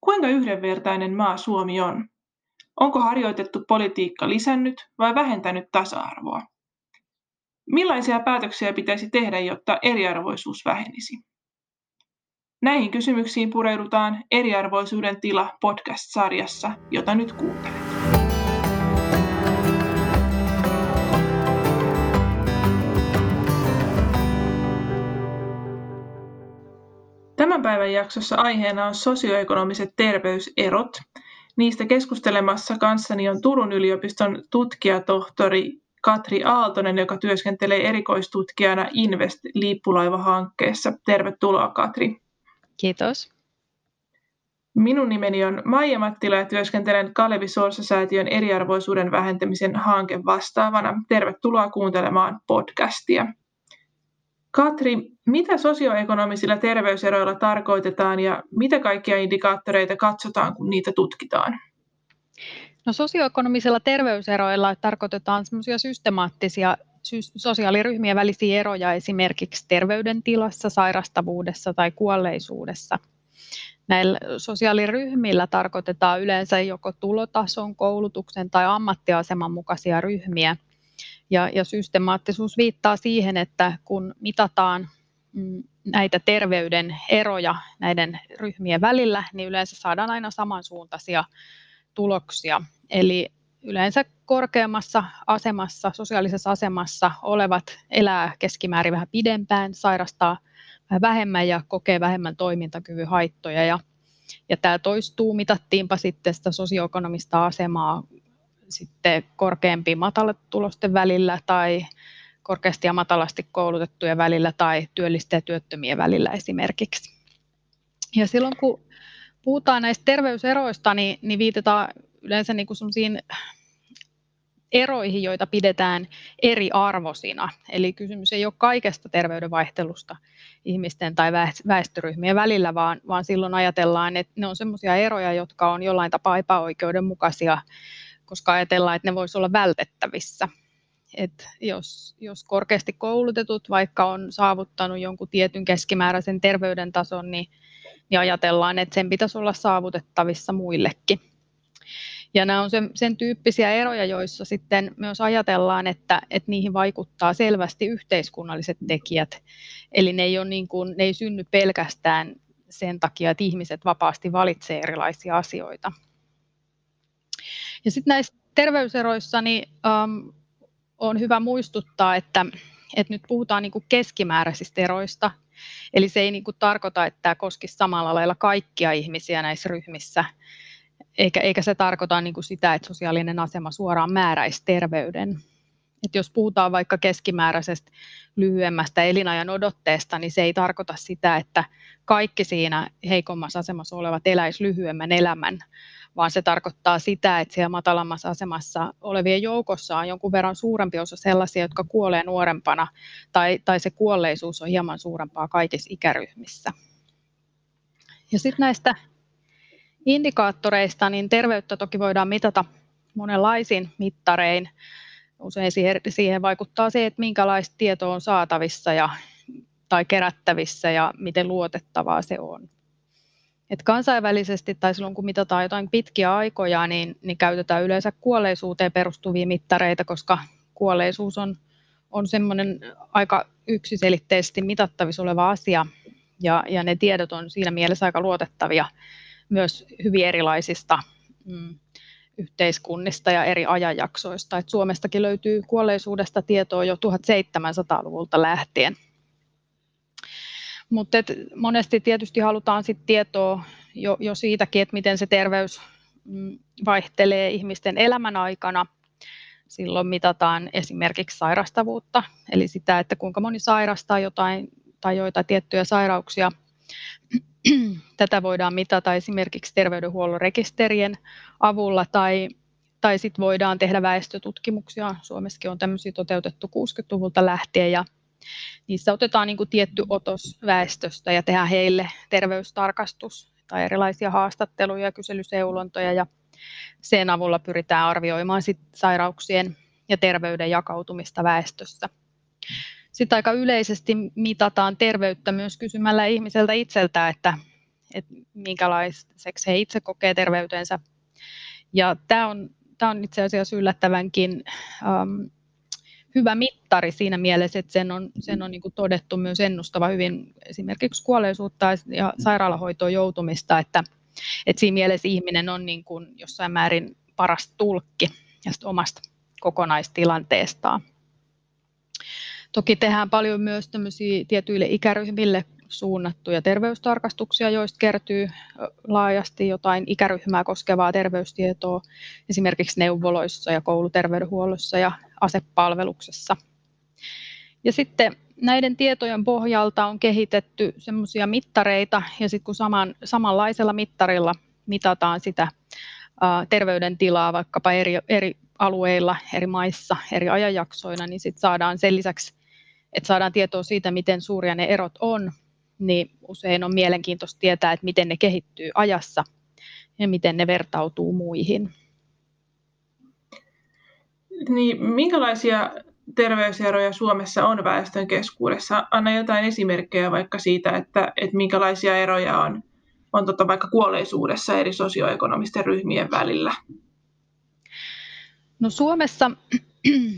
Kuinka yhdenvertainen maa Suomi on? Onko harjoitettu politiikka lisännyt vai vähentänyt tasa-arvoa? Millaisia päätöksiä pitäisi tehdä, jotta eriarvoisuus vähenisi? Näihin kysymyksiin pureudutaan Eriarvoisuuden tila podcast-sarjassa, jota nyt kuuntelet. Tämän päivän jaksossa aiheena on sosioekonomiset terveyserot. Niistä keskustelemassa kanssani on Turun yliopiston tutkijatohtori Katri Aaltonen, joka työskentelee erikoistutkijana Invest-lippulaivahankkeessa. Tervetuloa Katri. Kiitos. Minun nimeni on Maija Mattila ja työskentelen Kalevi Sorsa-säätiön eriarvoisuuden vähentämisen hanke vastaavana. Tervetuloa kuuntelemaan podcastia. Katri, mitä sosioekonomisilla terveyseroilla tarkoitetaan ja mitä kaikkia indikaattoreita katsotaan, kun niitä tutkitaan? No, sosioekonomisilla terveyseroilla tarkoitetaan semmoisia systemaattisia sosiaaliryhmien välisiä eroja esimerkiksi terveydentilassa, sairastavuudessa tai kuolleisuudessa. Näillä sosiaaliryhmillä tarkoitetaan yleensä joko tulotason, koulutuksen tai ammattiaseman mukaisia ryhmiä – ja, ja systemaattisuus viittaa siihen, että kun mitataan mm, näitä terveyden eroja näiden ryhmien välillä, niin yleensä saadaan aina samansuuntaisia tuloksia. Eli yleensä korkeammassa asemassa, sosiaalisessa asemassa olevat elää keskimäärin vähän pidempään, sairastaa vähän vähemmän ja kokee vähemmän toimintakyvyn haittoja. Ja, ja tämä toistuu, mitattiinpa sitten sitä sosioekonomista asemaa sitten korkeampi matalatulosten välillä tai korkeasti ja matalasti koulutettujen välillä tai työllisten ja työttömien välillä esimerkiksi. Ja silloin kun puhutaan näistä terveyseroista, niin, niin viitataan yleensä niin kuin eroihin, joita pidetään eriarvoisina. Eli kysymys ei ole kaikesta terveydenvaihtelusta ihmisten tai väestöryhmien välillä, vaan, vaan silloin ajatellaan, että ne on sellaisia eroja, jotka on jollain tapaa epäoikeudenmukaisia koska ajatellaan, että ne voisi olla vältettävissä. Et jos, jos korkeasti koulutetut vaikka on saavuttanut jonkun tietyn keskimääräisen terveyden tason, niin, niin ajatellaan, että sen pitäisi olla saavutettavissa muillekin. Ja nämä on sen, sen tyyppisiä eroja, joissa sitten myös ajatellaan, että, että niihin vaikuttaa selvästi yhteiskunnalliset tekijät. Eli ne ei, ole niin kuin, ne ei synny pelkästään sen takia, että ihmiset vapaasti valitsevat erilaisia asioita. Ja sitten näissä terveyseroissa niin, um, on hyvä muistuttaa, että, että nyt puhutaan niin kuin keskimääräisistä eroista. Eli se ei niin kuin tarkoita, että tämä koskisi samalla lailla kaikkia ihmisiä näissä ryhmissä, eikä, eikä se tarkoita niin kuin sitä, että sosiaalinen asema suoraan määräisi terveyden. Et jos puhutaan vaikka keskimääräisestä lyhyemmästä elinajan odotteesta, niin se ei tarkoita sitä, että kaikki siinä heikommassa asemassa olevat eläisi lyhyemmän elämän, vaan se tarkoittaa sitä, että siellä matalammassa asemassa olevien joukossa on jonkun verran suurempi osa sellaisia, jotka kuolee nuorempana, tai, tai se kuolleisuus on hieman suurempaa kaikissa ikäryhmissä. Ja sitten näistä indikaattoreista, niin terveyttä toki voidaan mitata monenlaisin mittarein. Usein siihen, siihen vaikuttaa se, että minkälaista tietoa on saatavissa ja, tai kerättävissä ja miten luotettavaa se on. Et kansainvälisesti tai silloin kun mitataan jotain pitkiä aikoja, niin, niin käytetään yleensä kuolleisuuteen perustuvia mittareita, koska kuolleisuus on, on semmoinen aika yksiselitteisesti mitattavissa oleva asia, ja, ja ne tiedot on siinä mielessä aika luotettavia myös hyvin erilaisista mm, yhteiskunnista ja eri ajanjaksoista. Et Suomestakin löytyy kuolleisuudesta tietoa jo 1700-luvulta lähtien. Mutta monesti tietysti halutaan sit tietoa jo, jo siitäkin, että miten se terveys mm, vaihtelee ihmisten elämän aikana. Silloin mitataan esimerkiksi sairastavuutta, eli sitä, että kuinka moni sairastaa jotain tai joita tiettyjä sairauksia. Tätä voidaan mitata esimerkiksi terveydenhuollon rekisterien avulla tai, tai sitten voidaan tehdä väestötutkimuksia. Suomessakin on tämmöisiä toteutettu 60-luvulta lähtien ja Niissä otetaan niin kuin tietty otos väestöstä ja tehdään heille terveystarkastus tai erilaisia haastatteluja ja kyselyseulontoja ja sen avulla pyritään arvioimaan sit sairauksien ja terveyden jakautumista väestössä. Sitten aika yleisesti mitataan terveyttä myös kysymällä ihmiseltä itseltä, että, että minkälaiseksi he itse kokee terveytensä. Ja tämä on, tämä on itse asiassa yllättävänkin um, hyvä mittari siinä mielessä, että sen on, sen on niin kuin todettu myös ennustava hyvin esimerkiksi kuolleisuutta ja sairaalahoitoon joutumista, että, että siinä mielessä ihminen on niin kuin jossain määrin paras tulkki omasta kokonaistilanteestaan. Toki tehdään paljon myös tietyille ikäryhmille suunnattuja terveystarkastuksia, joista kertyy laajasti jotain ikäryhmää koskevaa terveystietoa esimerkiksi neuvoloissa ja kouluterveydenhuollossa ja asepalveluksessa. Ja sitten näiden tietojen pohjalta on kehitetty semmoisia mittareita, ja sitten kun saman, samanlaisella mittarilla mitataan sitä ä, terveydentilaa vaikkapa eri, eri alueilla, eri maissa, eri ajanjaksoina, niin sitten saadaan sen lisäksi, että saadaan tietoa siitä, miten suuria ne erot on, niin usein on mielenkiintoista tietää, että miten ne kehittyy ajassa ja miten ne vertautuu muihin. Niin, minkälaisia terveyseroja Suomessa on väestön keskuudessa? Anna jotain esimerkkejä vaikka siitä, että, että minkälaisia eroja on, on tota vaikka kuolleisuudessa eri sosioekonomisten ryhmien välillä. No Suomessa,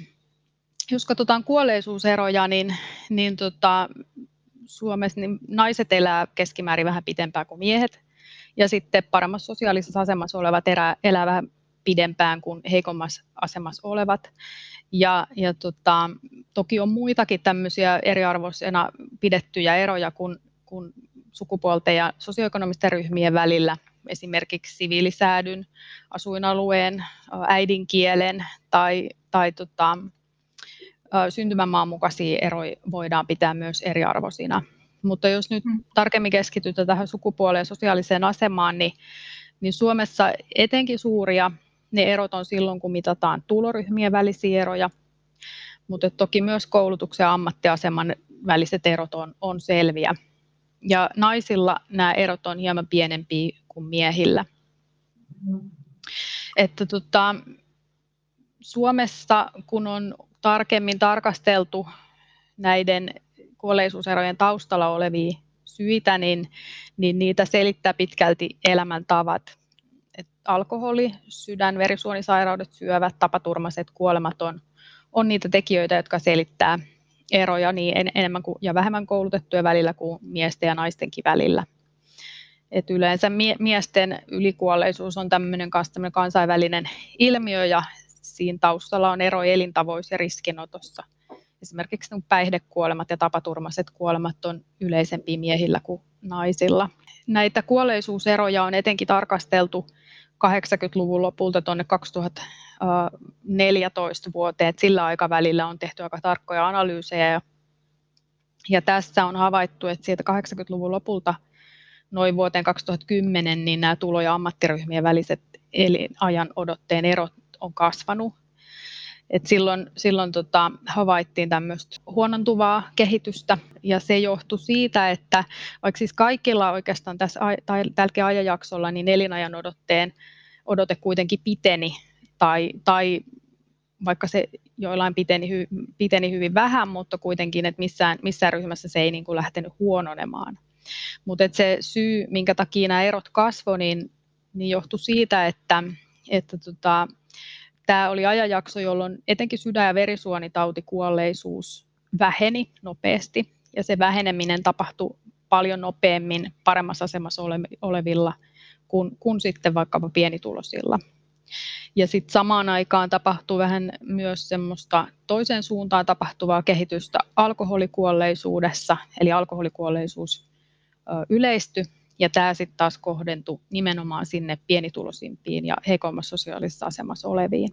jos katsotaan kuolleisuuseroja, niin, niin tota, Suomessa niin naiset elää keskimäärin vähän pitempään kuin miehet. Ja sitten paremmassa sosiaalisessa asemassa olevat elää, vähän pidempään kuin heikommassa asemassa olevat. Ja, ja tota, toki on muitakin tämmöisiä eriarvoisena pidettyjä eroja kuin, kuin sukupuolten ja sosioekonomisten ryhmien välillä, esimerkiksi siviilisäädyn, asuinalueen, äidinkielen tai, tai tota, syntymämaan mukaisia eroja voidaan pitää myös eriarvoisina. Mutta jos nyt mm. tarkemmin keskitytään tähän sukupuoleen ja sosiaaliseen asemaan, niin, niin Suomessa etenkin suuria ne erot on silloin, kun mitataan tuloryhmien välisiä eroja, mutta toki myös koulutuksen ja ammattiaseman väliset erot on, on selviä. Ja naisilla nämä erot on hieman pienempiä kuin miehillä. Mm. Että tota, Suomessa, kun on tarkemmin tarkasteltu näiden kuolleisuuserojen taustalla olevia syitä, niin, niin niitä selittää pitkälti elämäntavat. Et alkoholi, sydän, verisuonisairaudet, syövät, tapaturmaiset kuolemat on, on niitä tekijöitä, jotka selittää eroja niin en, enemmän kuin, ja vähemmän koulutettuja välillä kuin miesten ja naistenkin välillä. Et yleensä mie- miesten ylikuolleisuus on tämmöinen kansainvälinen ilmiö ja siinä taustalla on ero elintavoissa ja riskinotossa. Esimerkiksi päihdekuolemat ja tapaturmaiset kuolemat on yleisempiä miehillä kuin naisilla. Näitä kuolleisuuseroja on etenkin tarkasteltu 80-luvun lopulta tuonne 2014 vuoteen. Sillä aikavälillä on tehty aika tarkkoja analyysejä. Ja tässä on havaittu, että siitä 80-luvun lopulta noin vuoteen 2010 niin nämä tulo- ja ammattiryhmien väliset elinajan odotteen erot on kasvanut. Et silloin silloin tota, havaittiin tämmöistä huonontuvaa kehitystä ja se johtui siitä, että vaikka siis kaikilla oikeastaan tässä tai tälläkin ajanjaksolla niin elinajan odotteen odote kuitenkin piteni tai, tai vaikka se joillain piteni, hy, piteni hyvin vähän, mutta kuitenkin, että missään, missään ryhmässä se ei niin kuin lähtenyt huononemaan. Mutta se syy, minkä takia nämä erot kasvoivat, niin, niin johtui siitä, että, että tota, Tämä oli ajanjakso, jolloin etenkin sydän- ja verisuonitautikuolleisuus väheni nopeasti ja se väheneminen tapahtui paljon nopeammin paremmassa asemassa olevilla kuin, kuin sitten vaikkapa pienitulosilla. Ja sitten samaan aikaan tapahtui vähän myös semmoista toiseen suuntaan tapahtuvaa kehitystä alkoholikuolleisuudessa, eli alkoholikuolleisuus yleistyi ja tämä sitten taas kohdentui nimenomaan sinne pienituloisimpiin ja heikommassa sosiaalisessa asemassa oleviin.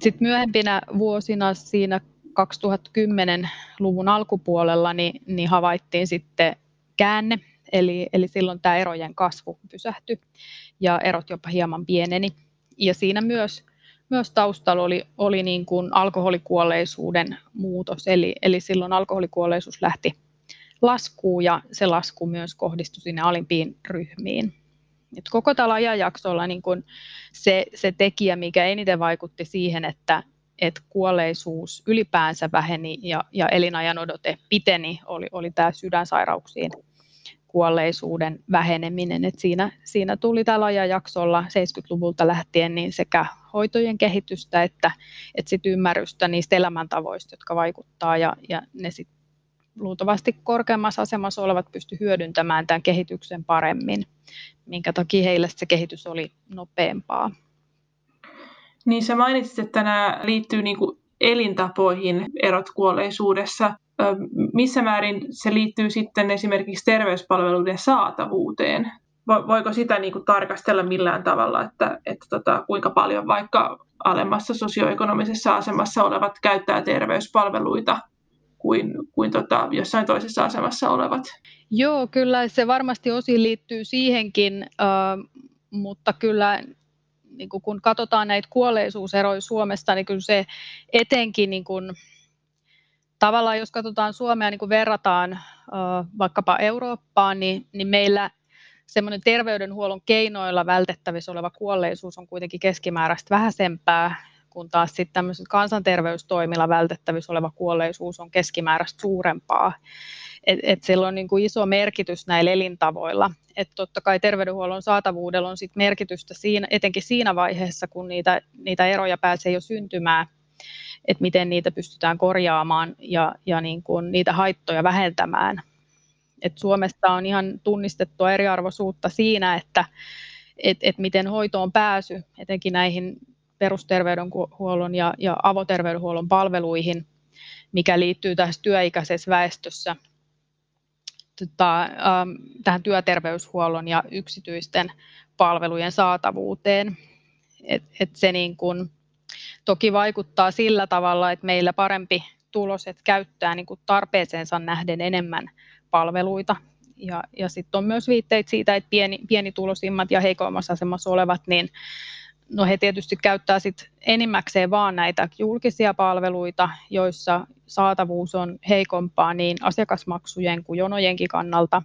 Sitten myöhempinä vuosina siinä 2010-luvun alkupuolella niin, niin havaittiin sitten käänne, eli, eli silloin tämä erojen kasvu pysähtyi ja erot jopa hieman pieneni. Ja siinä myös, myös taustalla oli, oli niin kuin alkoholikuolleisuuden muutos, eli, eli silloin alkoholikuolleisuus lähti laskuun ja se lasku myös kohdistui sinne alimpiin ryhmiin. Et koko tällä ajanjaksolla niin kun se, se tekijä, mikä eniten vaikutti siihen, että, että kuolleisuus ylipäänsä väheni ja, ja elinajan odote piteni, oli, oli tämä sydänsairauksiin kuolleisuuden väheneminen. Et siinä, siinä tuli tällä ajanjaksolla 70-luvulta lähtien niin sekä hoitojen kehitystä että, että sit ymmärrystä niistä elämäntavoista, jotka vaikuttaa ja, ja ne sit luultavasti korkeammassa asemassa olevat pysty hyödyntämään tämän kehityksen paremmin, minkä takia heille se kehitys oli nopeampaa. Niin sä mainitsit, että nämä liittyy niin kuin elintapoihin erot kuolleisuudessa. Missä määrin se liittyy sitten esimerkiksi terveyspalveluiden saatavuuteen? Voiko sitä niin kuin tarkastella millään tavalla, että, että tota, kuinka paljon vaikka alemmassa sosioekonomisessa asemassa olevat käyttää terveyspalveluita kuin, kuin tota, jossain toisessa asemassa olevat? Joo, kyllä se varmasti osin liittyy siihenkin, mutta kyllä niin kun katsotaan näitä kuolleisuuseroja Suomesta, niin kyllä se etenkin niin kun, tavallaan jos katsotaan Suomea niin kun verrataan vaikkapa Eurooppaan, niin, niin meillä semmoinen terveydenhuollon keinoilla vältettävissä oleva kuolleisuus on kuitenkin keskimääräistä vähäisempää kun taas sitten kansanterveystoimilla vältettävissä oleva kuolleisuus on keskimääräistä suurempaa. Et, et sillä on niin kuin iso merkitys näillä elintavoilla. Et totta kai terveydenhuollon saatavuudella on sit merkitystä siinä, etenkin siinä vaiheessa, kun niitä, niitä eroja pääsee jo syntymään, että miten niitä pystytään korjaamaan ja, ja niin kuin niitä haittoja vähentämään. Et Suomesta on ihan tunnistettua eriarvoisuutta siinä, että et, et miten hoitoon pääsy, etenkin näihin perusterveydenhuollon ja, ja avoterveydenhuollon palveluihin, mikä liittyy tässä työikäisessä väestössä tota, ähm, tähän työterveyshuollon ja yksityisten palvelujen saatavuuteen. Et, et se niin kun, toki vaikuttaa sillä tavalla, että meillä parempi tuloset käyttää niin kuin tarpeeseensa nähden enemmän palveluita. Ja, ja sitten on myös viitteitä siitä, että pieni, pienituloisimmat ja heikoimmassa asemassa olevat, niin no he tietysti käyttää sit enimmäkseen vaan näitä julkisia palveluita, joissa saatavuus on heikompaa niin asiakasmaksujen kuin jonojenkin kannalta,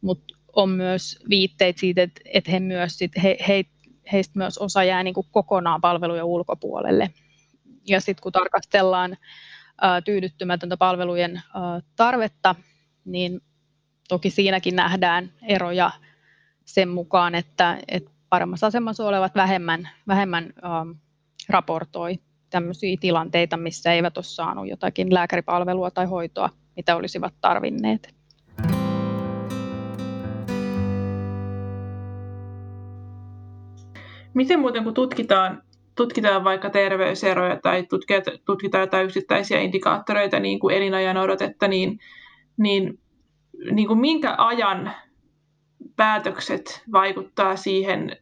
mutta on myös viitteitä siitä, että, että he myös sit, he, he, heistä myös osa jää niin kuin kokonaan palvelujen ulkopuolelle. Ja sitten kun tarkastellaan ää, tyydyttymätöntä palvelujen ää, tarvetta, niin toki siinäkin nähdään eroja sen mukaan, että, että paremmassa asemassa olevat vähemmän, vähemmän ähm, raportoi tämmöisiä tilanteita, missä eivät ole saanut jotakin lääkäripalvelua tai hoitoa, mitä olisivat tarvinneet. Miten muuten kun tutkitaan, tutkitaan vaikka terveyseroja tai tutkitaan, jotain yksittäisiä indikaattoreita, niin kuin elinajan odotetta, niin, niin, niin kuin minkä ajan päätökset vaikuttaa siihen,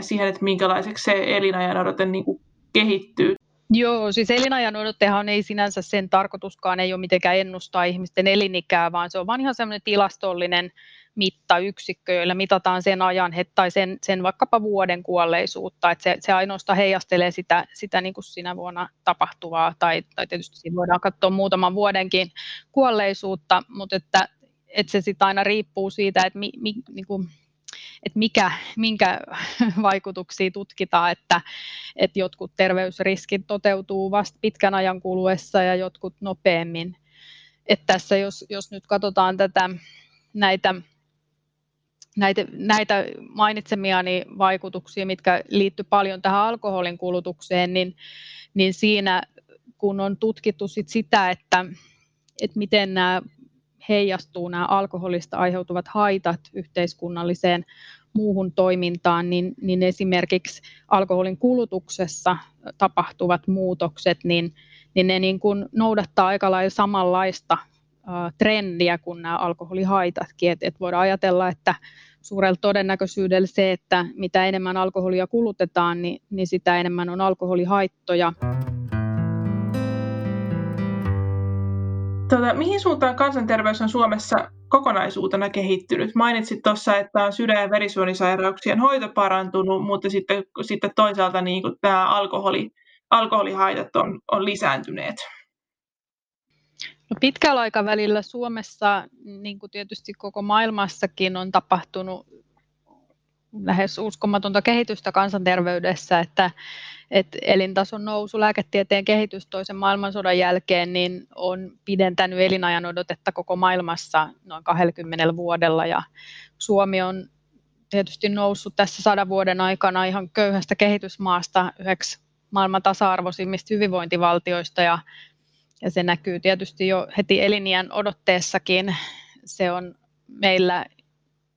siihen että minkälaiseksi se elinajan odote niin kuin kehittyy. Joo, siis elinajan odottehan ei sinänsä sen tarkoituskaan ei ole mitenkään ennustaa ihmisten elinikää, vaan se on vain ihan semmoinen tilastollinen mittayksikkö, joilla mitataan sen ajan tai sen, sen vaikkapa vuoden kuolleisuutta, että se, se ainoastaan heijastelee sitä, sitä niin kuin sinä vuonna tapahtuvaa, tai, tai tietysti siinä voidaan katsoa muutaman vuodenkin kuolleisuutta, mutta että että se sitten aina riippuu siitä, että, mi, mi, niin kuin, että mikä, minkä vaikutuksia tutkitaan, että, että jotkut terveysriskit toteutuu vasta pitkän ajan kuluessa ja jotkut nopeammin. Että tässä jos, jos nyt katsotaan tätä, näitä, näitä, näitä mainitsemiani vaikutuksia, mitkä liittyy paljon tähän alkoholin kulutukseen, niin, niin siinä kun on tutkittu sit sitä, että, että miten nämä heijastuu nämä alkoholista aiheutuvat haitat yhteiskunnalliseen muuhun toimintaan, niin, niin esimerkiksi alkoholin kulutuksessa tapahtuvat muutokset, niin, niin ne niin kuin noudattaa aika lailla samanlaista trendiä kuin nämä alkoholihaitatkin. Et, et voidaan ajatella, että suurella todennäköisyydellä se, että mitä enemmän alkoholia kulutetaan, niin, niin sitä enemmän on alkoholihaittoja. Tota, mihin suuntaan kansanterveys on Suomessa kokonaisuutena kehittynyt? Mainitsit tuossa, että on sydän- ja verisuonisairauksien hoito parantunut, mutta sitten, sitten toisaalta niin kuin tämä alkoholi, alkoholihaitat on, on lisääntyneet. No pitkällä aikavälillä Suomessa, niin kuin tietysti koko maailmassakin, on tapahtunut lähes uskomatonta kehitystä kansanterveydessä, että, että elintason nousu, lääketieteen kehitys toisen maailmansodan jälkeen niin on pidentänyt elinajan odotetta koko maailmassa noin 20 vuodella ja Suomi on tietysti noussut tässä sadan vuoden aikana ihan köyhästä kehitysmaasta yhdeksi maailman tasa-arvoisimmista hyvinvointivaltioista ja, ja se näkyy tietysti jo heti eliniän odotteessakin. Se on meillä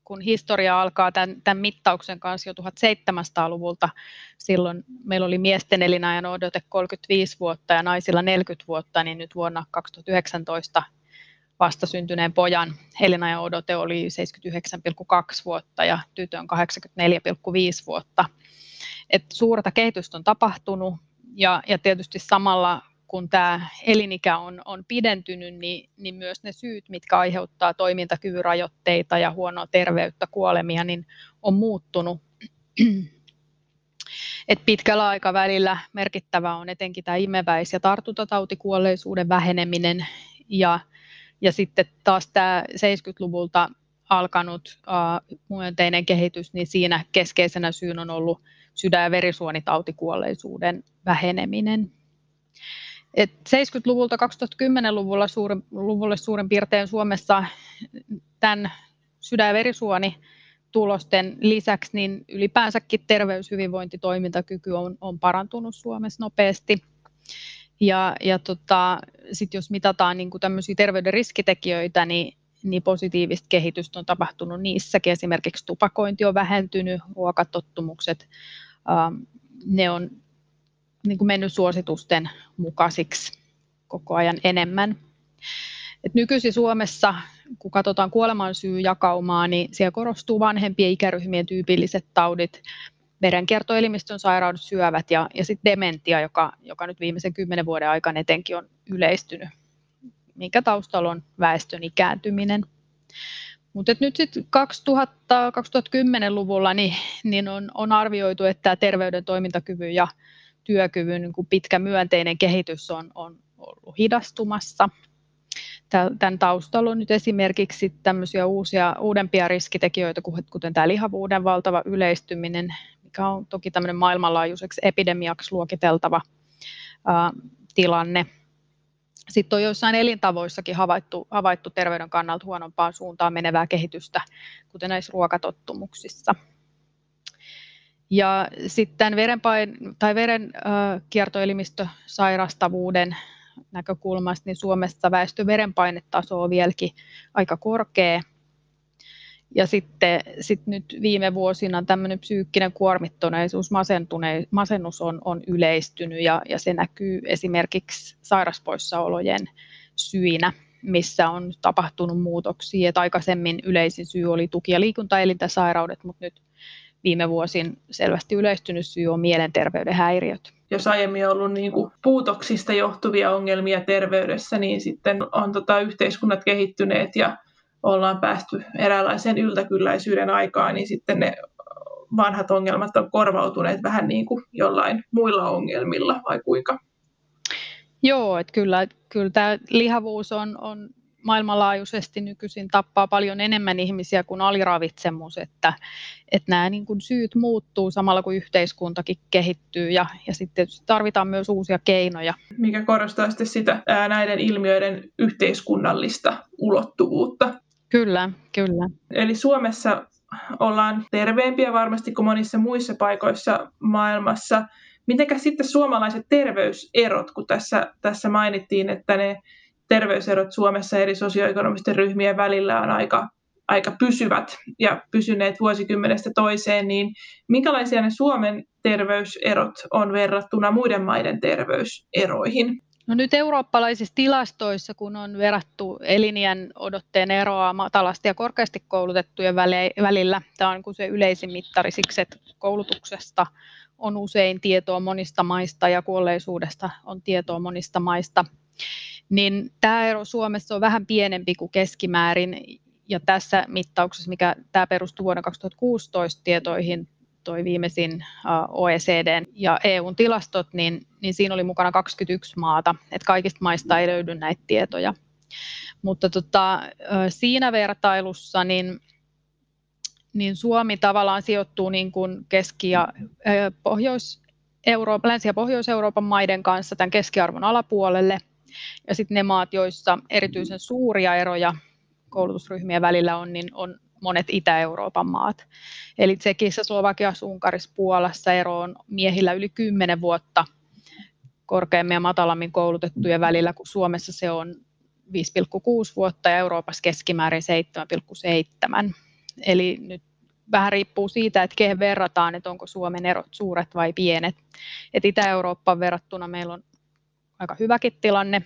kun historia alkaa tämän, tämän mittauksen kanssa jo 1700-luvulta, silloin meillä oli miesten elinajan odote 35 vuotta ja naisilla 40 vuotta, niin nyt vuonna 2019 vastasyntyneen pojan elinajan odote oli 79,2 vuotta ja tytön 84,5 vuotta. Et suurta kehitystä on tapahtunut ja, ja tietysti samalla kun tämä elinikä on, on pidentynyt, niin, niin myös ne syyt, mitkä aiheuttaa toimintakyvyn rajoitteita ja huonoa terveyttä, kuolemia, niin on muuttunut. Et pitkällä aikavälillä merkittävä on etenkin tämä imeväis- ja tartuntatautikuolleisuuden väheneminen ja, ja sitten taas tämä 70-luvulta alkanut uh, myönteinen kehitys, niin siinä keskeisenä syyn on ollut sydän- ja verisuonitautikuolleisuuden väheneminen. Et 70-luvulta 2010-luvulla suurin, luvulle suurin piirtein Suomessa tämän sydän- ja verisuoni tulosten lisäksi niin ylipäänsäkin terveyshyvinvointitoimintakyky on, on parantunut Suomessa nopeasti. Ja, ja tota, sit jos mitataan niin tämmöisiä terveyden riskitekijöitä, niin, niin positiivista kehitystä on tapahtunut niissäkin. Esimerkiksi tupakointi on vähentynyt, ruokatottumukset, ähm, ne on niin kuin mennyt suositusten mukaisiksi koko ajan enemmän. Et nykyisin Suomessa, kun katsotaan kuolemansyyjakaumaa, niin siellä korostuu vanhempien ikäryhmien tyypilliset taudit, verenkiertoelimistön sairaudet, syövät ja, ja sitten dementia, joka, joka nyt viimeisen kymmenen vuoden aikana etenkin on yleistynyt, minkä taustalla on väestön ikääntyminen. Mutta nyt sitten 2000-2010-luvulla niin, niin on, on arvioitu, että terveyden toimintakyvyn ja työkyvyn niin kuin pitkä myönteinen kehitys on, on ollut hidastumassa. Tämän taustalla on nyt esimerkiksi tämmöisiä uusia, uudempia riskitekijöitä, kuten tämä lihavuuden valtava yleistyminen, mikä on toki tämmöinen maailmanlaajuiseksi epidemiaksi luokiteltava ää, tilanne. Sitten on joissain elintavoissakin havaittu, havaittu terveyden kannalta huonompaan suuntaan menevää kehitystä, kuten näissä ruokatottumuksissa. Ja sitten verenpain, tai verenkiertoelimistösairastavuuden näkökulmasta, niin Suomessa väestön verenpainetaso on vieläkin aika korkea. Ja sitten sit nyt viime vuosina tämmöinen psyykkinen kuormittuneisuus, masennus on, on yleistynyt ja, ja se näkyy esimerkiksi sairaspoissaolojen syinä, missä on tapahtunut muutoksia. Et aikaisemmin yleisin syy oli tuki- ja liikuntaelintäsairaudet, mutta nyt viime vuosin selvästi yleistynyt syy on mielenterveyden häiriöt. Jos aiemmin on ollut niin kuin puutoksista johtuvia ongelmia terveydessä, niin sitten on tota yhteiskunnat kehittyneet ja ollaan päästy eräänlaiseen yltäkylläisyyden aikaan, niin sitten ne vanhat ongelmat on korvautuneet vähän niin kuin jollain muilla ongelmilla, vai kuinka? Joo, että kyllä, kyllä tämä lihavuus on, on maailmanlaajuisesti nykyisin tappaa paljon enemmän ihmisiä kuin aliravitsemus, että, että nämä niin kuin syyt muuttuu samalla kuin yhteiskuntakin kehittyy ja, ja sitten tarvitaan myös uusia keinoja. Mikä korostaa sitten sitä ää, näiden ilmiöiden yhteiskunnallista ulottuvuutta. Kyllä, kyllä. Eli Suomessa ollaan terveempiä varmasti kuin monissa muissa paikoissa maailmassa. Mitenkä sitten suomalaiset terveyserot, kun tässä, tässä mainittiin, että ne terveyserot Suomessa eri sosioekonomisten ryhmien välillä on aika, aika pysyvät ja pysyneet vuosikymmenestä toiseen, niin minkälaisia ne Suomen terveyserot on verrattuna muiden maiden terveyseroihin? No nyt eurooppalaisissa tilastoissa, kun on verrattu elinjän odotteen eroa matalasti ja korkeasti koulutettujen välillä, tämä on se yleisin mittari siksi, että koulutuksesta on usein tietoa monista maista ja kuolleisuudesta on tietoa monista maista niin tämä ero Suomessa on vähän pienempi kuin keskimäärin, ja tässä mittauksessa, mikä tämä perustuu vuoden 2016 tietoihin, toi viimeisin OECDn ja EUn tilastot, niin, niin siinä oli mukana 21 maata, että kaikista maista ei löydy näitä tietoja. Mutta tota, siinä vertailussa niin, niin Suomi tavallaan sijoittuu niin kuin Keski- ja Pohjois- Eurooppa, Länsi- ja Pohjois-Euroopan maiden kanssa tämän keskiarvon alapuolelle. Ja sitten ne maat, joissa erityisen suuria eroja koulutusryhmien välillä on, niin on monet Itä-Euroopan maat. Eli Tsekissä, Slovakiassa, Unkarissa, Puolassa ero on miehillä yli 10 vuotta korkeammin ja matalammin koulutettujen välillä, kun Suomessa se on 5,6 vuotta ja Euroopassa keskimäärin 7,7. Eli nyt vähän riippuu siitä, että kehen verrataan, että onko Suomen erot suuret vai pienet. Et Itä-Eurooppaan verrattuna meillä on aika hyväkin tilanne.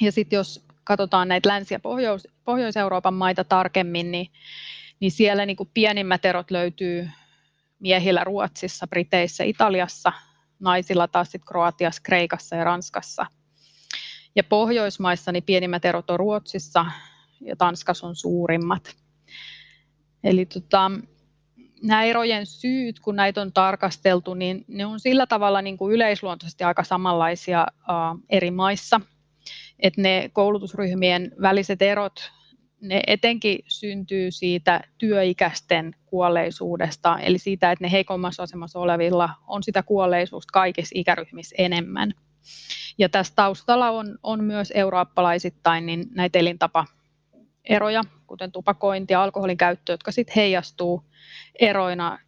Ja sitten jos katsotaan näitä Länsi- ja Pohjois- Pohjois-Euroopan maita tarkemmin, niin, niin siellä niin kuin pienimmät erot löytyy miehillä Ruotsissa, Briteissä, Italiassa, naisilla taas sitten Kroatiassa, Kreikassa ja Ranskassa. Ja Pohjoismaissa niin pienimmät erot on Ruotsissa ja Tanskassa on suurimmat. Eli tota, nämä erojen syyt, kun näitä on tarkasteltu, niin ne on sillä tavalla niin kuin yleisluontoisesti aika samanlaisia uh, eri maissa, että ne koulutusryhmien väliset erot, ne etenkin syntyy siitä työikäisten kuolleisuudesta, eli siitä, että ne heikommassa asemassa olevilla on sitä kuolleisuutta kaikissa ikäryhmissä enemmän. Ja tässä taustalla on, on myös eurooppalaisittain niin näitä elintapaeroja, kuten tupakointi ja alkoholin käyttö, jotka sitten heijastuu eroina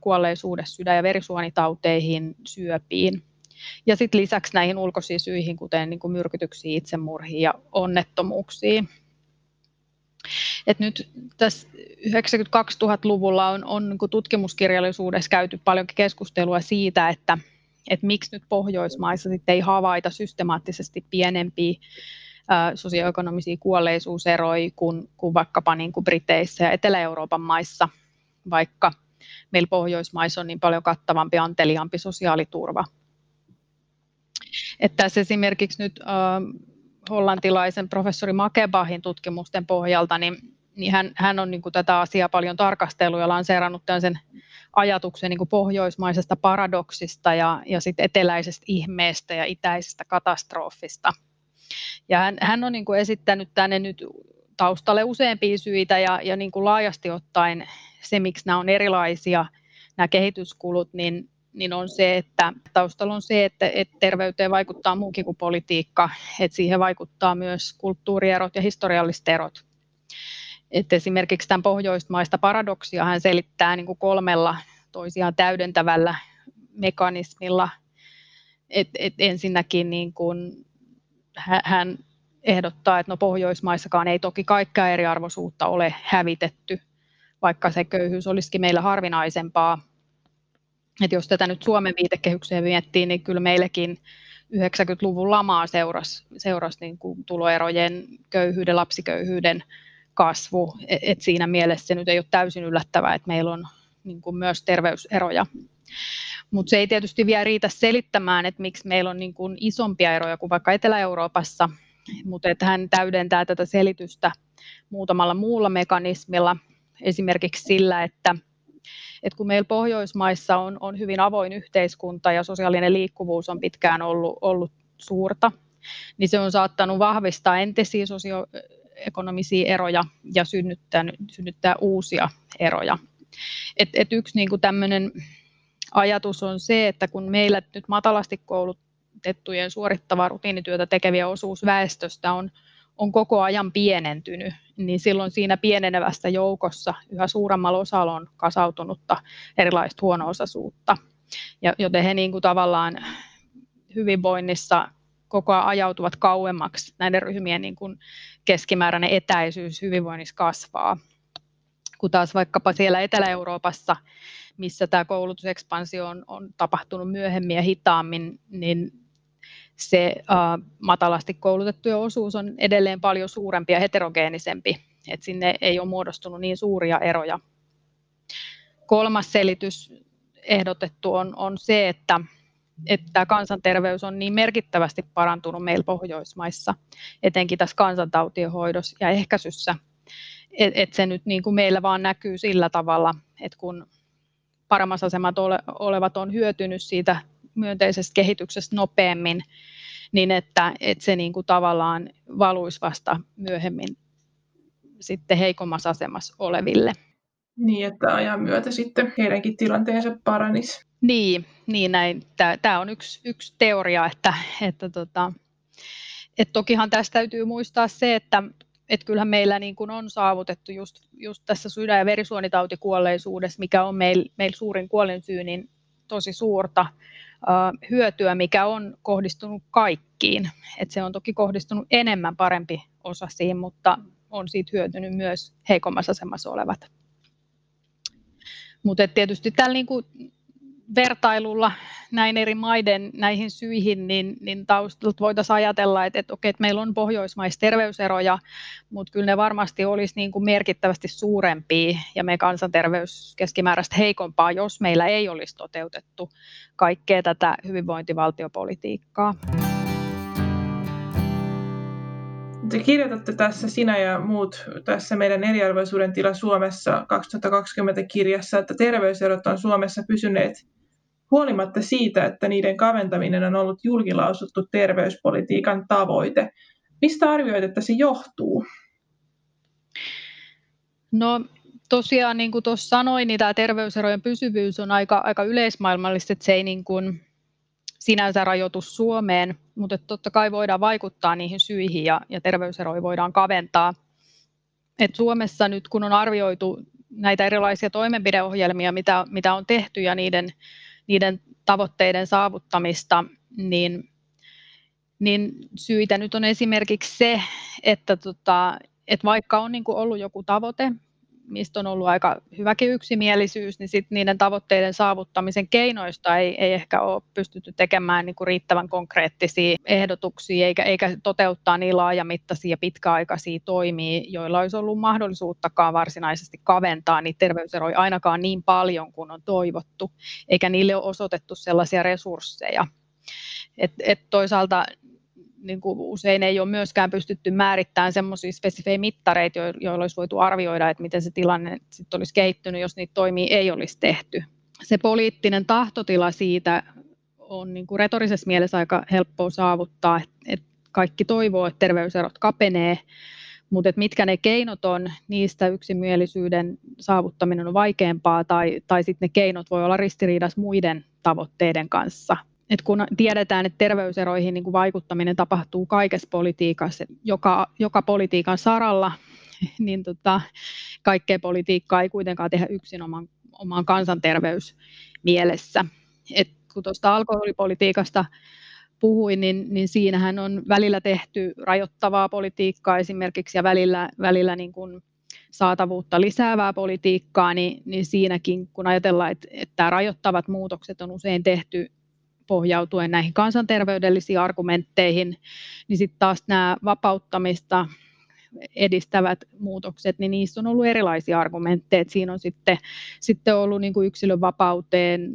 kuolleisuudessa sydän- ja verisuonitauteihin, syöpiin. Ja sitten lisäksi näihin ulkoisiin syihin, kuten niin kuin myrkytyksiin, itsemurhiin ja onnettomuuksiin. Et nyt tässä 92-luvulla on, on niin tutkimuskirjallisuudessa käyty paljon keskustelua siitä, että, että miksi nyt Pohjoismaissa ei havaita systemaattisesti pienempiä sosioekonomisia kuolleisuuseroja kuin, kuin vaikkapa niin kuin Briteissä ja Etelä-Euroopan maissa, vaikka meillä Pohjoismaissa on niin paljon kattavampi, anteliaampi sosiaaliturva. Että tässä esimerkiksi nyt äh, hollantilaisen professori Makebahin tutkimusten pohjalta, niin, niin hän, hän on niin kuin tätä asiaa paljon tarkastellut ja lanseerannut sen ajatuksen niin kuin pohjoismaisesta paradoksista ja, ja sit eteläisestä ihmeestä ja itäisestä katastrofista – ja hän, hän on niin kuin esittänyt tänne nyt taustalle useampia syitä ja, ja niin kuin laajasti ottaen se, miksi nämä on erilaisia, nämä kehityskulut, niin, niin on se, että taustalla on se, että, että terveyteen vaikuttaa muukin kuin politiikka, että siihen vaikuttaa myös kulttuurierot ja historialliset erot. Että esimerkiksi tämän pohjoismaista paradoksia hän selittää niin kuin kolmella toisiaan täydentävällä mekanismilla. Et, et ensinnäkin niin kuin hän ehdottaa, että no Pohjoismaissakaan ei toki kaikkea eriarvoisuutta ole hävitetty, vaikka se köyhyys olisikin meillä harvinaisempaa. Et jos tätä nyt Suomen viitekehykseen miettii, niin kyllä meillekin 90-luvun lamaa seurasi, seurasi niin kuin tuloerojen, köyhyyden, lapsiköyhyyden kasvu. Et siinä mielessä se nyt ei ole täysin yllättävää, että meillä on niin kuin myös terveyseroja. Mutta se ei tietysti vielä riitä selittämään, että miksi meillä on niin kuin isompia eroja kuin vaikka Etelä-Euroopassa, mutta että hän täydentää tätä selitystä muutamalla muulla mekanismilla, esimerkiksi sillä, että, että kun meillä Pohjoismaissa on, on hyvin avoin yhteiskunta ja sosiaalinen liikkuvuus on pitkään ollut, ollut suurta, niin se on saattanut vahvistaa entisiä sosioekonomisia eroja ja synnyttää, synnyttää uusia eroja. Et, et yksi niin kuin tämmöinen ajatus on se, että kun meillä nyt matalasti koulutettujen suorittavaa rutiinityötä tekeviä osuus väestöstä on, on koko ajan pienentynyt, niin silloin siinä pienenevässä joukossa yhä suuremmalla osalla on kasautunutta erilaista huono-osaisuutta. Ja, joten he niin kuin tavallaan hyvinvoinnissa koko ajan ajautuvat kauemmaksi. Näiden ryhmien niin kuin keskimääräinen etäisyys hyvinvoinnissa kasvaa. Kun taas vaikkapa siellä Etelä-Euroopassa missä tämä koulutusekspansio on, on tapahtunut myöhemmin ja hitaammin, niin se uh, matalasti koulutettujen osuus on edelleen paljon suurempi ja heterogeenisempi, että sinne ei ole muodostunut niin suuria eroja. Kolmas selitys ehdotettu on, on se, että, että kansanterveys on niin merkittävästi parantunut meillä Pohjoismaissa, etenkin tässä kansantautien hoidossa ja ehkäisyssä, että et se nyt niin kuin meillä vaan näkyy sillä tavalla, että kun paremmassa asemat ole, olevat on hyötynyt siitä myönteisestä kehityksestä nopeammin, niin että, että se niin kuin tavallaan valuisi vasta myöhemmin sitten heikommassa asemassa oleville. Niin, että ajan myötä sitten heidänkin tilanteensa paranisi. Niin, niin näin. Tämä on yksi, yksi teoria, että, että tota, et tokihan tässä täytyy muistaa se, että et kyllähän meillä niin kun on saavutettu just, just tässä sydän- ja verisuonitautikuolleisuudessa, mikä on meillä meil suurin kuolinsyy, niin tosi suurta uh, hyötyä, mikä on kohdistunut kaikkiin. Et se on toki kohdistunut enemmän parempi osasiin, mutta on siitä hyötynyt myös heikommassa asemassa olevat. Mutta tietysti tällä niinku vertailulla näin eri maiden näihin syihin, niin, niin taustalta voitaisiin ajatella, että, että, okei, että meillä on pohjoismaissa terveyseroja, mutta kyllä ne varmasti olisi niin kuin merkittävästi suurempia ja me kansanterveys keskimääräistä heikompaa, jos meillä ei olisi toteutettu kaikkea tätä hyvinvointivaltiopolitiikkaa. Te kirjoitatte tässä sinä ja muut tässä meidän eriarvoisuuden tila Suomessa 2020 kirjassa, että terveyserot on Suomessa pysyneet huolimatta siitä, että niiden kaventaminen on ollut julkilausuttu terveyspolitiikan tavoite. Mistä arvioit, että se johtuu? No tosiaan, niin kuin tuossa sanoin, niin tämä terveyserojen pysyvyys on aika, aika yleismaailmallista, että se ei niin kuin sinänsä rajoitu Suomeen, mutta totta kai voidaan vaikuttaa niihin syihin ja, ja terveyseroja voidaan kaventaa. Et Suomessa nyt kun on arvioitu näitä erilaisia toimenpideohjelmia, mitä, mitä on tehty ja niiden niiden tavoitteiden saavuttamista, niin, niin syitä nyt on esimerkiksi se, että, tota, että vaikka on niin kuin ollut joku tavoite, mistä on ollut aika hyväkin yksimielisyys, niin sit niiden tavoitteiden saavuttamisen keinoista ei, ei ehkä ole pystytty tekemään niin kuin riittävän konkreettisia ehdotuksia, eikä, eikä toteuttaa niin laajamittaisia pitkäaikaisia toimia, joilla olisi ollut mahdollisuuttakaan varsinaisesti kaventaa niitä terveyseroja ainakaan niin paljon kuin on toivottu, eikä niille ole osoitettu sellaisia resursseja. Et, et toisaalta niin kuin usein ei ole myöskään pystytty määrittämään semmoisia spesifejä mittareita, joilla olisi voitu arvioida, että miten se tilanne sitten olisi kehittynyt, jos niitä toimia ei olisi tehty. Se poliittinen tahtotila siitä on niin kuin retorisessa mielessä aika helppoa saavuttaa, että kaikki toivoo, että terveyserot kapenee, mutta että mitkä ne keinot on, niistä yksimielisyyden saavuttaminen on vaikeampaa tai, tai sitten ne keinot voi olla ristiriidassa muiden tavoitteiden kanssa – et kun tiedetään, että terveyseroihin niin kuin vaikuttaminen tapahtuu kaikessa politiikassa, joka, joka politiikan saralla, niin tota, kaikkea politiikkaa ei kuitenkaan tehdä yksin oman, oman kansanterveys mielessä. Et kun tuosta alkoholipolitiikasta puhuin, niin, niin siinähän on välillä tehty rajoittavaa politiikkaa esimerkiksi ja välillä, välillä niin kuin saatavuutta lisäävää politiikkaa, niin, niin siinäkin kun ajatellaan, että, että rajoittavat muutokset on usein tehty pohjautuen näihin kansanterveydellisiin argumentteihin, niin sitten taas nämä vapauttamista edistävät muutokset, niin niissä on ollut erilaisia argumentteja. Siinä on sitten, sitten ollut niin kuin yksilön vapauteen,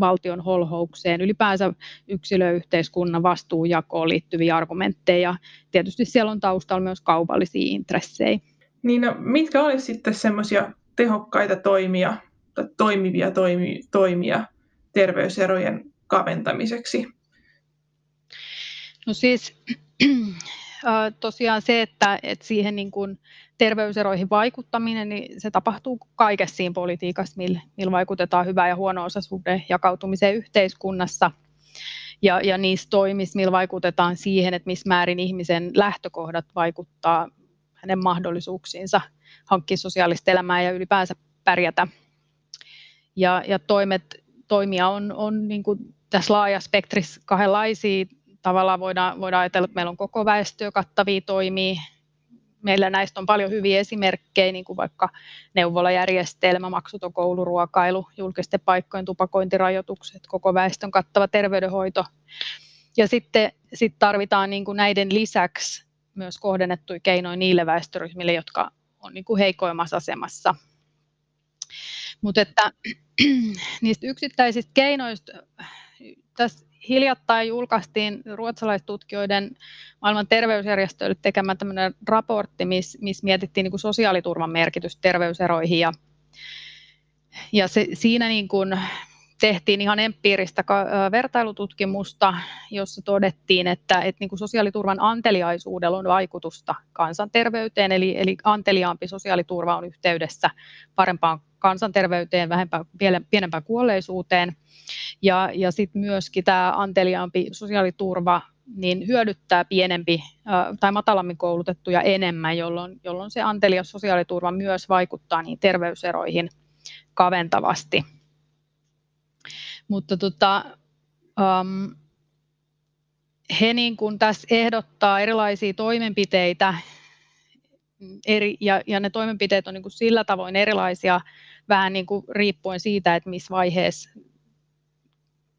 valtion holhoukseen, ylipäänsä yksilöyhteiskunnan vastuujakoon liittyviä argumentteja. Tietysti siellä on taustalla myös kaupallisia intressejä. Niin no, mitkä olisi sitten semmoisia tehokkaita toimia tai toimivia toimi, toimia, terveyserojen kaventamiseksi? No siis tosiaan se, että, että siihen niin kuin terveyseroihin vaikuttaminen, niin se tapahtuu kaikessa siinä politiikassa, millä, millä vaikutetaan hyvä ja huono osaisuuden jakautumiseen yhteiskunnassa. Ja, ja niissä toimissa, millä vaikutetaan siihen, että missä määrin ihmisen lähtökohdat vaikuttaa hänen mahdollisuuksiinsa hankkia sosiaalista elämää ja ylipäänsä pärjätä. Ja, ja toimet, toimia on, on niin kuin tässä laajassa spektrissä kahdenlaisia. Tavallaan voidaan, voidaan ajatella, että meillä on koko väestöä kattavia toimia. Meillä näistä on paljon hyviä esimerkkejä, niin kuin vaikka neuvolajärjestelmä, maksuton kouluruokailu, julkisten paikkojen tupakointirajoitukset, koko väestön kattava terveydenhoito. Ja sitten sit tarvitaan niin kuin näiden lisäksi myös kohdennettuja keinoja niille väestöryhmille, jotka on niin kuin heikoimmassa asemassa. Mutta että niistä yksittäisistä keinoista tässä hiljattain julkaistiin ruotsalaistutkijoiden maailman terveysjärjestöille tekemä tämmöinen raportti, missä miss mietittiin niin kuin sosiaaliturvan merkitys terveyseroihin ja, ja se, siinä niin kuin tehtiin ihan empiiristä vertailututkimusta, jossa todettiin, että, että niin kuin sosiaaliturvan anteliaisuudella on vaikutusta kansanterveyteen, eli, eli anteliaampi sosiaaliturva on yhteydessä parempaan kansanterveyteen, vähempään, pienempään kuolleisuuteen. Ja, ja sitten myöskin tämä anteliaampi sosiaaliturva niin hyödyttää pienempi tai matalammin koulutettuja enemmän, jolloin, jolloin se antelias sosiaaliturva myös vaikuttaa niin terveyseroihin kaventavasti. Mutta tota, um, he niin kun tässä ehdottaa erilaisia toimenpiteitä, eri, ja, ja ne toimenpiteet on niin kuin sillä tavoin erilaisia, vähän niin kuin riippuen siitä, että missä vaiheessa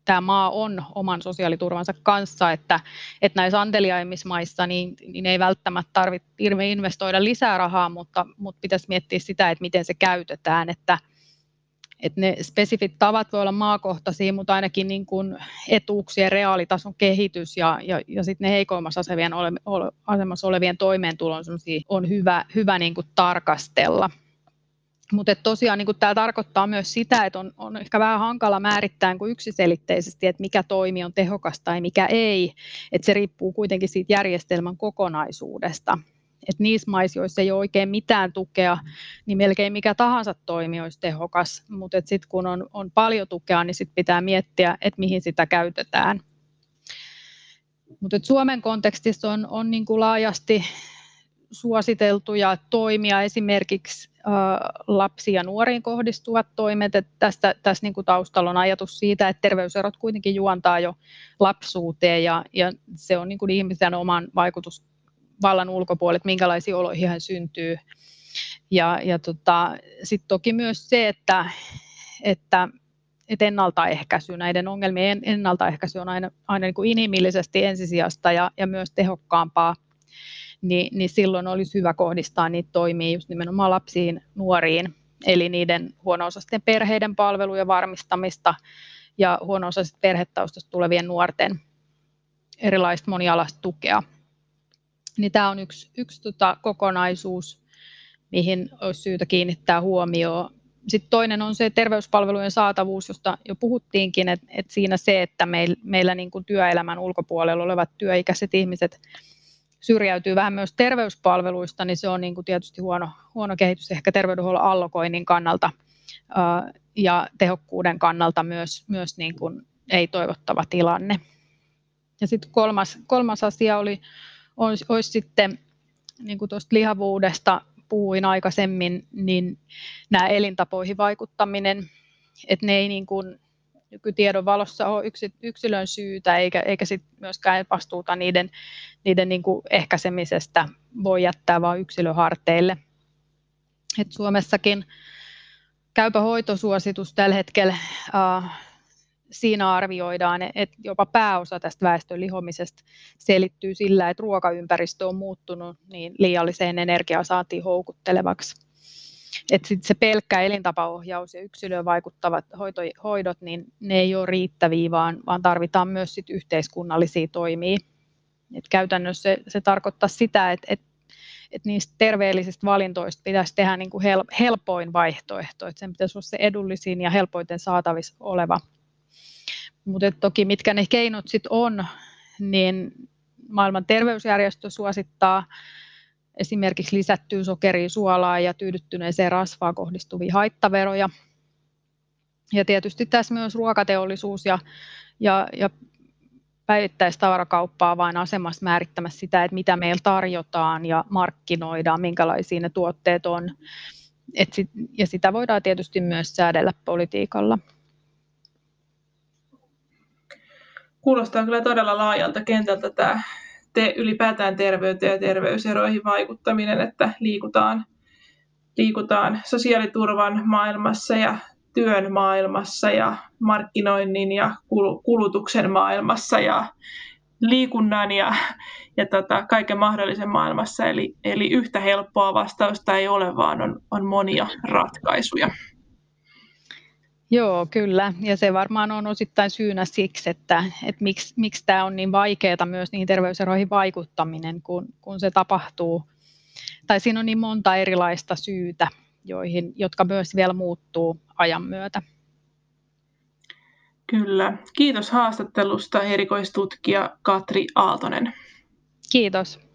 tämä maa on oman sosiaaliturvansa kanssa, että, että näissä anteliaimmissa maissa niin, niin ei välttämättä tarvitse investoida lisää rahaa, mutta, mutta pitäisi miettiä sitä, että miten se käytetään, että, että ne spesifit tavat voi olla maakohtaisia, mutta ainakin niin kuin etuuksien reaalitason kehitys ja, ja, ja sitten ne heikoimmassa asemassa olevien toimeentulon on hyvä, hyvä niin kuin tarkastella. Mutta tosiaan niin tämä tarkoittaa myös sitä, että on, on ehkä vähän hankala määrittää kuin yksiselitteisesti, että mikä toimi on tehokas tai mikä ei. Että se riippuu kuitenkin siitä järjestelmän kokonaisuudesta. Et niissä maissa, joissa ei ole oikein mitään tukea, niin melkein mikä tahansa toimi olisi tehokas. Mutta sitten kun on, on paljon tukea, niin sit pitää miettiä, että mihin sitä käytetään. Mutta Suomen kontekstissa on, on niin laajasti suositeltuja toimia esimerkiksi lapsiin ja nuoriin kohdistuvat toimet. Että tästä, tässä niin kuin taustalla on ajatus siitä, että terveyserot kuitenkin juontaa jo lapsuuteen ja, ja se on niin kuin ihmisen oman vaikutusvallan ulkopuolelle, että minkälaisia oloihin hän syntyy. Ja, ja tota, sitten toki myös se, että, että että ennaltaehkäisy, näiden ongelmien ennaltaehkäisy on aina, aina niin kuin inhimillisesti ensisijasta ja, ja myös tehokkaampaa niin, niin silloin olisi hyvä kohdistaa niitä toimia just nimenomaan lapsiin, nuoriin, eli niiden huono-osaisten perheiden palvelujen varmistamista ja huono-osaisista perhetaustasta tulevien nuorten erilaista monialaista tukea. Niin tämä on yksi, yksi tota kokonaisuus, mihin olisi syytä kiinnittää huomioon. Sitten toinen on se terveyspalvelujen saatavuus, josta jo puhuttiinkin, että, että siinä se, että meillä, meillä niin kuin työelämän ulkopuolella olevat työikäiset ihmiset syrjäytyy vähän myös terveyspalveluista, niin se on niin kuin tietysti huono, huono kehitys ehkä terveydenhuollon allokoinnin kannalta ja tehokkuuden kannalta myös, myös niin kuin ei-toivottava tilanne. Ja sitten kolmas, kolmas asia oli, olisi, olisi sitten, niin kuin tuosta lihavuudesta puhuin aikaisemmin, niin nämä elintapoihin vaikuttaminen, että ne ei niin kuin, nykytiedon valossa ole yksilön syytä, eikä, eikä sit myöskään vastuuta niiden, niiden niin kuin ehkäisemisestä voi jättää vain yksilöharteille. Et Suomessakin käypä hoitosuositus tällä hetkellä äh, siinä arvioidaan, että jopa pääosa tästä väestön lihomisesta selittyy sillä, että ruokaympäristö on muuttunut niin liialliseen energiaan saatiin houkuttelevaksi että sit se pelkkä elintapaohjaus ja yksilöön vaikuttavat hoito, hoidot, niin ne ei ole riittäviä, vaan, vaan tarvitaan myös sit yhteiskunnallisia toimia. Et käytännössä se, se tarkoittaa sitä, että et, et niistä terveellisistä valintoista pitäisi tehdä niin kuin hel, helpoin vaihtoehto, että sen pitäisi olla se edullisin ja helpoiten saatavissa oleva. Mutta toki mitkä ne keinot sitten on, niin maailman terveysjärjestö suosittaa esimerkiksi lisättyä sokeria, suolaa ja tyydyttyneeseen rasvaan kohdistuvia haittaveroja. Ja tietysti tässä myös ruokateollisuus ja, ja, ja päivittäistavarakauppaa vain asemassa määrittämässä sitä, että mitä meillä tarjotaan ja markkinoidaan, minkälaisia ne tuotteet on. Et sit, ja sitä voidaan tietysti myös säädellä politiikalla. Kuulostaa kyllä todella laajalta kentältä tämä te, ylipäätään terveyteen ja terveyseroihin vaikuttaminen, että liikutaan, liikutaan sosiaaliturvan maailmassa ja työn maailmassa ja markkinoinnin ja kulutuksen maailmassa ja liikunnan ja, ja tota, kaiken mahdollisen maailmassa. Eli, eli yhtä helppoa vastausta ei ole, vaan on, on monia ratkaisuja. Joo, kyllä. Ja se varmaan on osittain syynä siksi, että, että miksi, miksi tämä on niin vaikeaa myös niihin terveyseroihin vaikuttaminen, kun, kun se tapahtuu. Tai siinä on niin monta erilaista syytä, joihin, jotka myös vielä muuttuu ajan myötä. Kyllä. Kiitos haastattelusta erikoistutkija Katri Aaltonen. Kiitos.